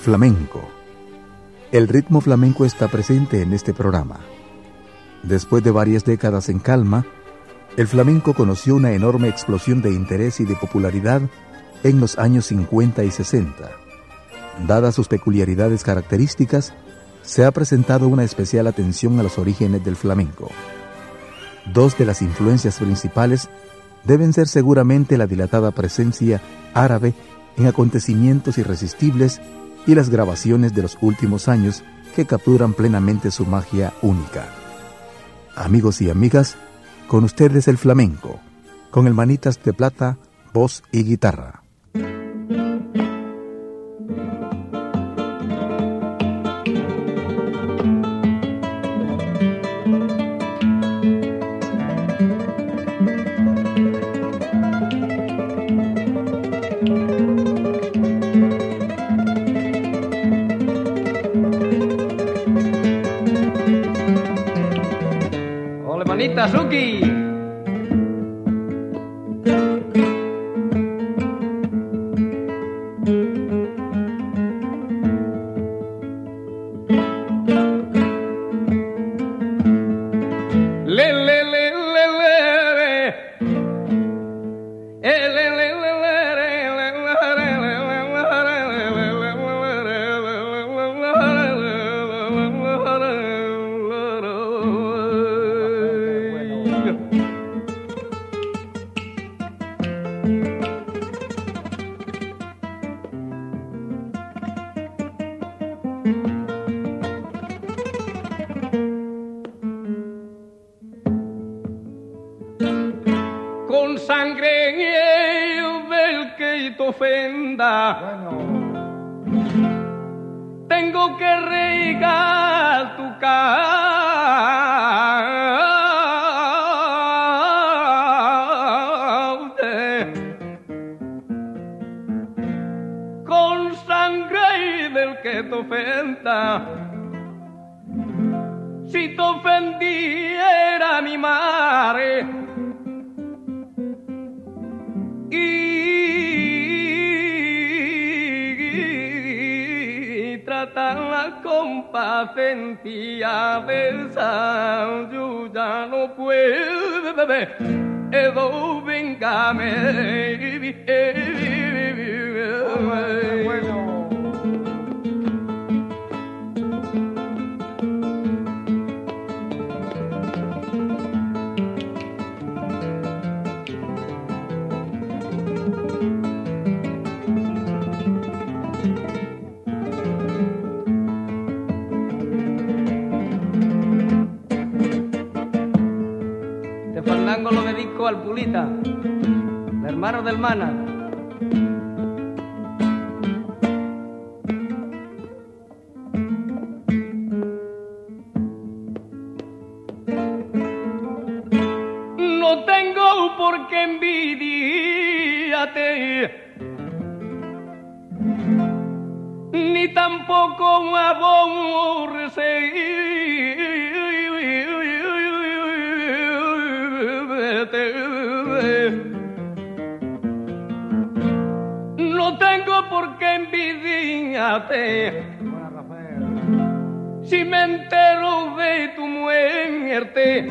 Flamenco. El ritmo flamenco está presente en este programa. Después de varias décadas en calma, el flamenco conoció una enorme explosión de interés y de popularidad en los años 50 y 60. Dadas sus peculiaridades características, se ha presentado una especial atención a los orígenes del flamenco. Dos de las influencias principales deben ser seguramente la dilatada presencia árabe en acontecimientos irresistibles y las grabaciones de los últimos años que capturan plenamente su magia única. Amigos y amigas, con ustedes el flamenco, con el manitas de plata, voz y guitarra. 这。Ya no puedo, Edo, venga, me, lo dedico al Pulita, el hermano del Mana. Si me entero de tu muerte,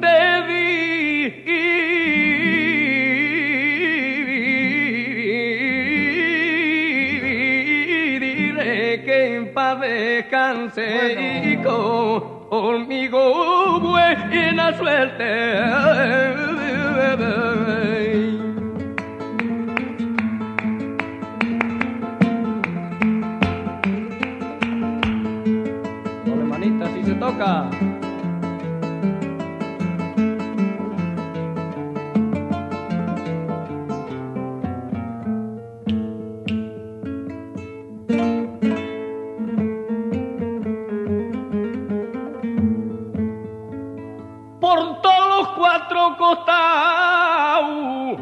te diré que en paz descanse y conmigo buena suerte. Cuatro costados.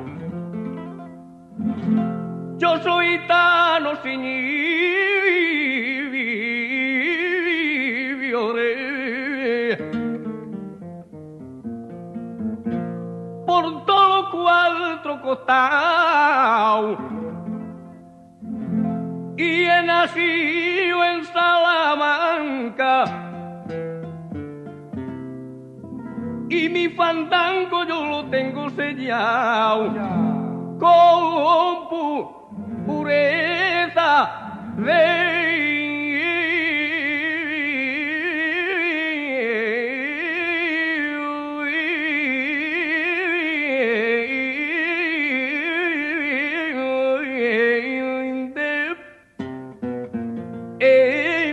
Yo soy tan por todos los cuatro costados. Y he nacido fandango yo lo tengo sellado con pu pureza de,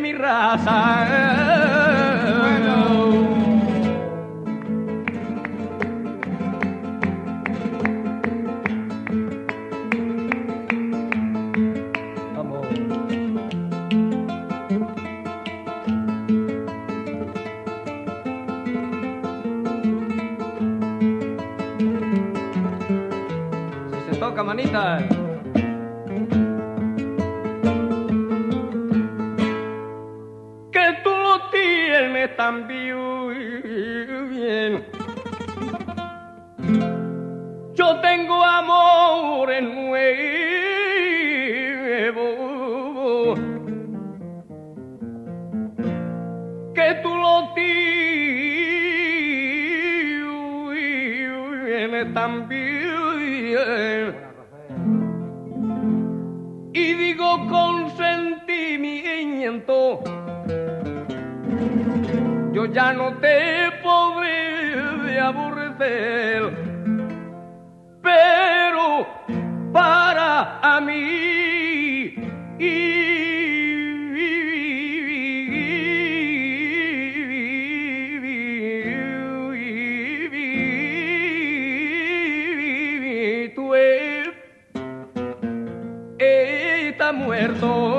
mi raza. Y digo con sentimiento, yo ya no te podré aborrecer pero para a mí muerto.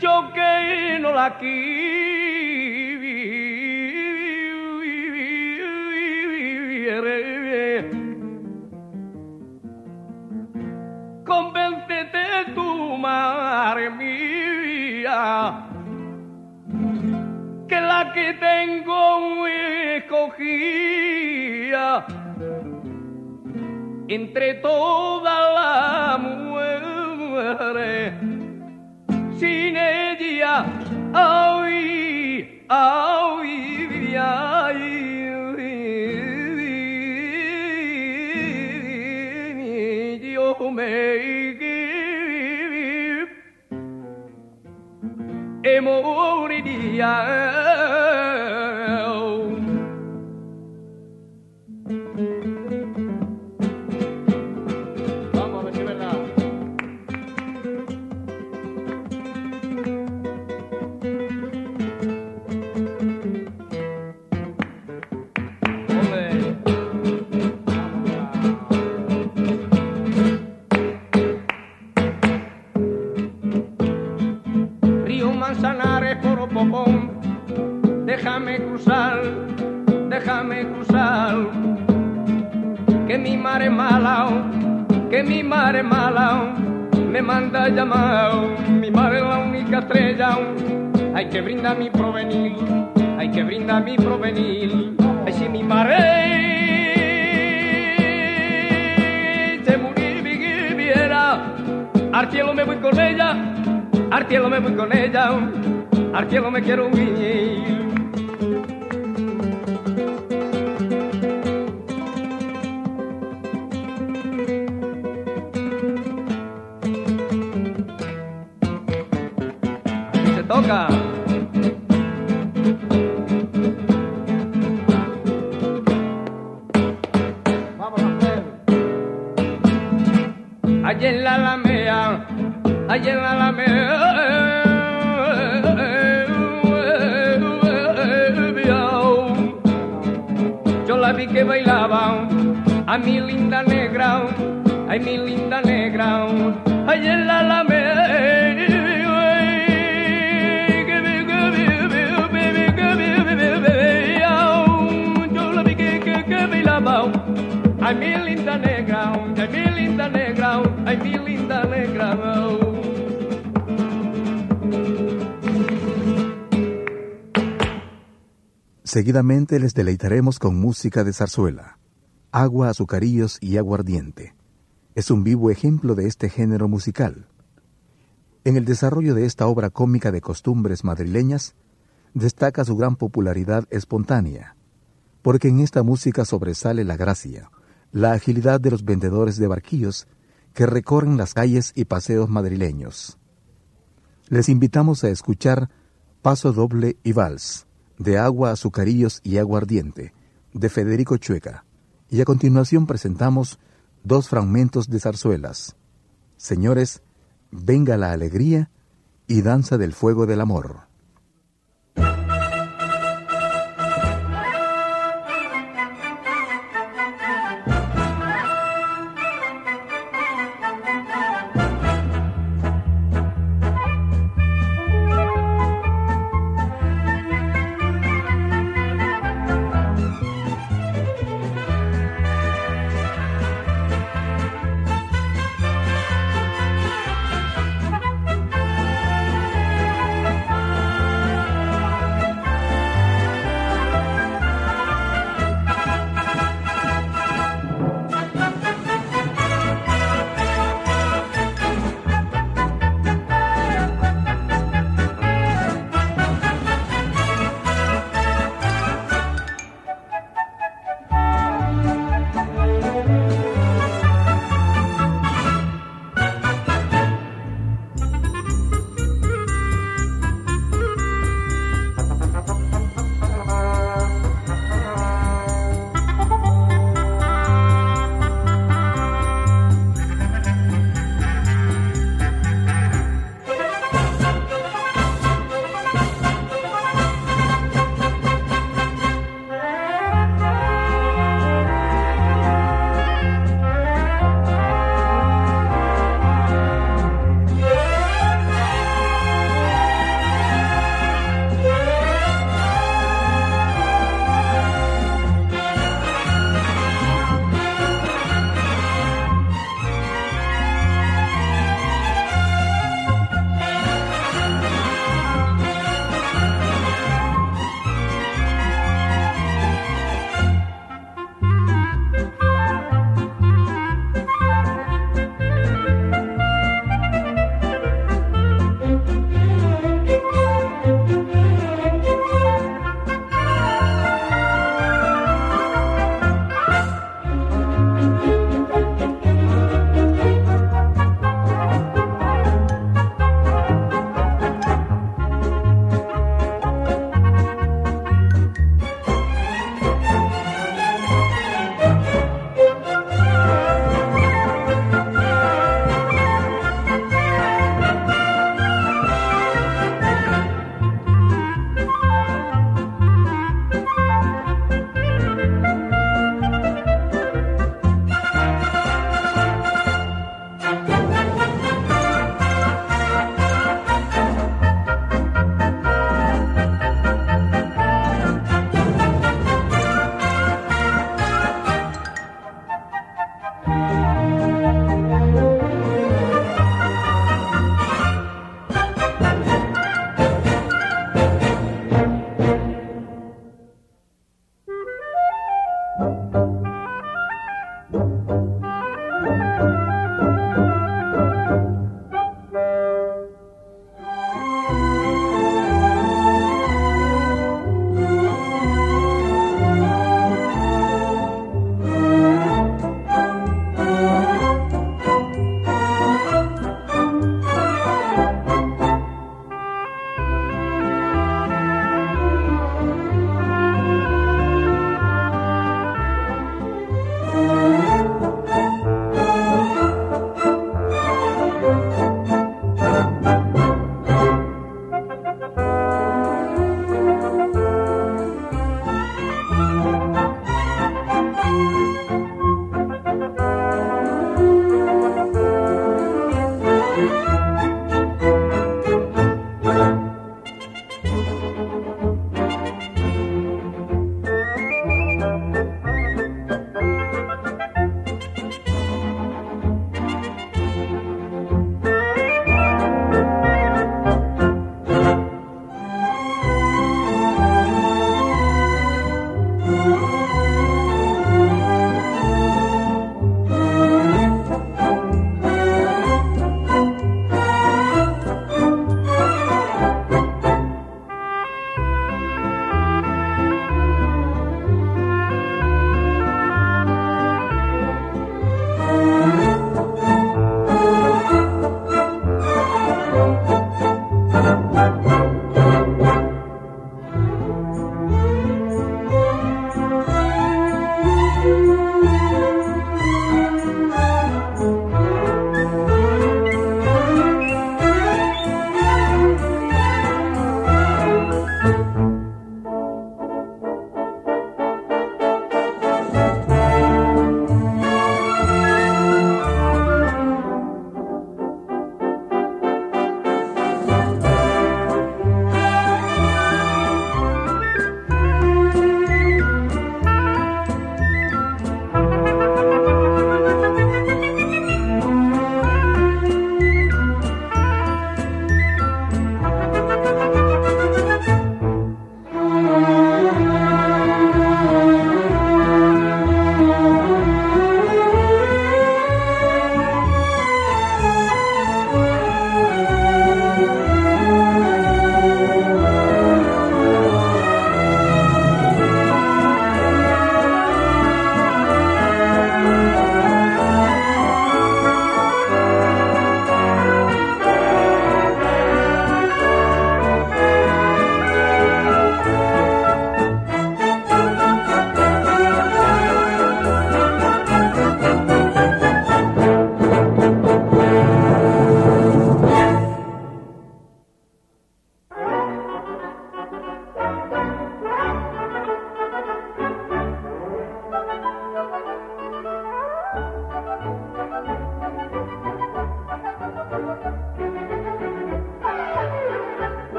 Dicho que no la quiere. Convéncete tu madre mía, que la que tengo escogida entre todas las mujeres. sine dia aui aui viai Emo ori dia al cielo me quiero ir. Bailaba, a mi linda negra, ay mi linda negra, allá en la Alameda. Ay, mi linda negra, ay, mi linda negra, ay, mi Seguidamente les deleitaremos con música de zarzuela, agua, azucarillos y aguardiente. Es un vivo ejemplo de este género musical. En el desarrollo de esta obra cómica de costumbres madrileñas, destaca su gran popularidad espontánea, porque en esta música sobresale la gracia, la agilidad de los vendedores de barquillos que recorren las calles y paseos madrileños. Les invitamos a escuchar Paso Doble y Vals, de Agua, Azucarillos y Aguardiente, de Federico Chueca, y a continuación presentamos dos fragmentos de zarzuelas. Señores, venga la alegría y danza del fuego del amor.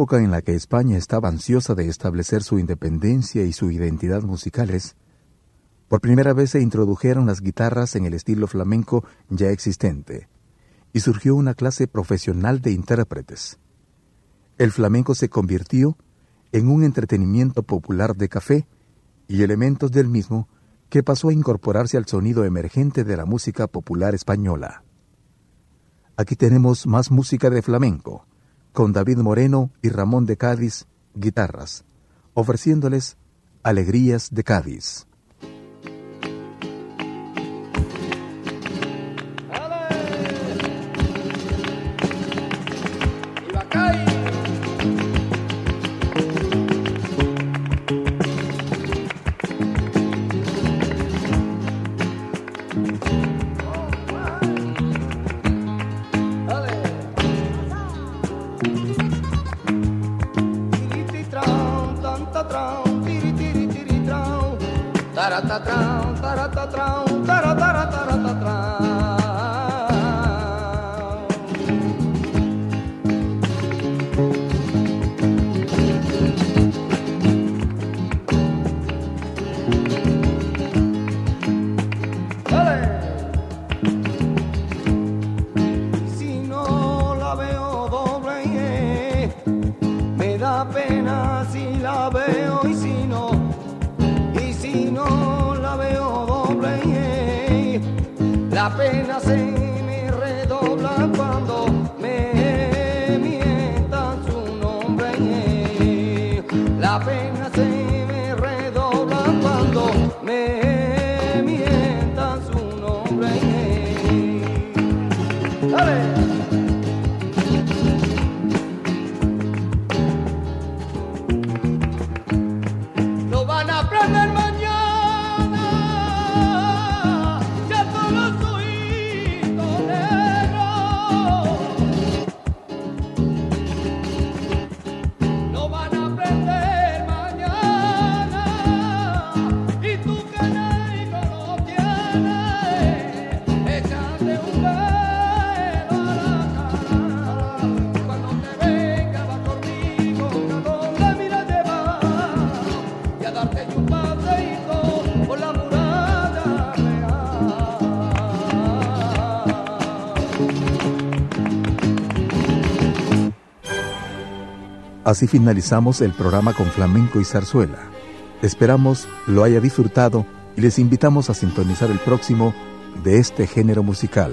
Época en la que España estaba ansiosa de establecer su independencia y su identidad musicales, por primera vez se introdujeron las guitarras en el estilo flamenco ya existente, y surgió una clase profesional de intérpretes. El flamenco se convirtió en un entretenimiento popular de café y elementos del mismo que pasó a incorporarse al sonido emergente de la música popular española. Aquí tenemos más música de flamenco, con David Moreno y Ramón de Cádiz, guitarras, ofreciéndoles Alegrías de Cádiz. apenas en Así finalizamos el programa con flamenco y zarzuela. Esperamos lo haya disfrutado y les invitamos a sintonizar el próximo de este género musical.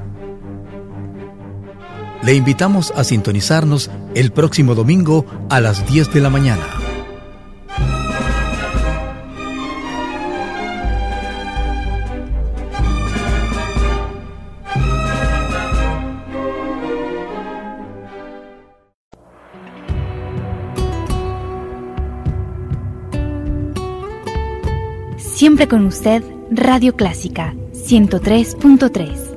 Le invitamos a sintonizarnos el próximo domingo a las 10 de la mañana. Siempre con usted, Radio Clásica 103.3.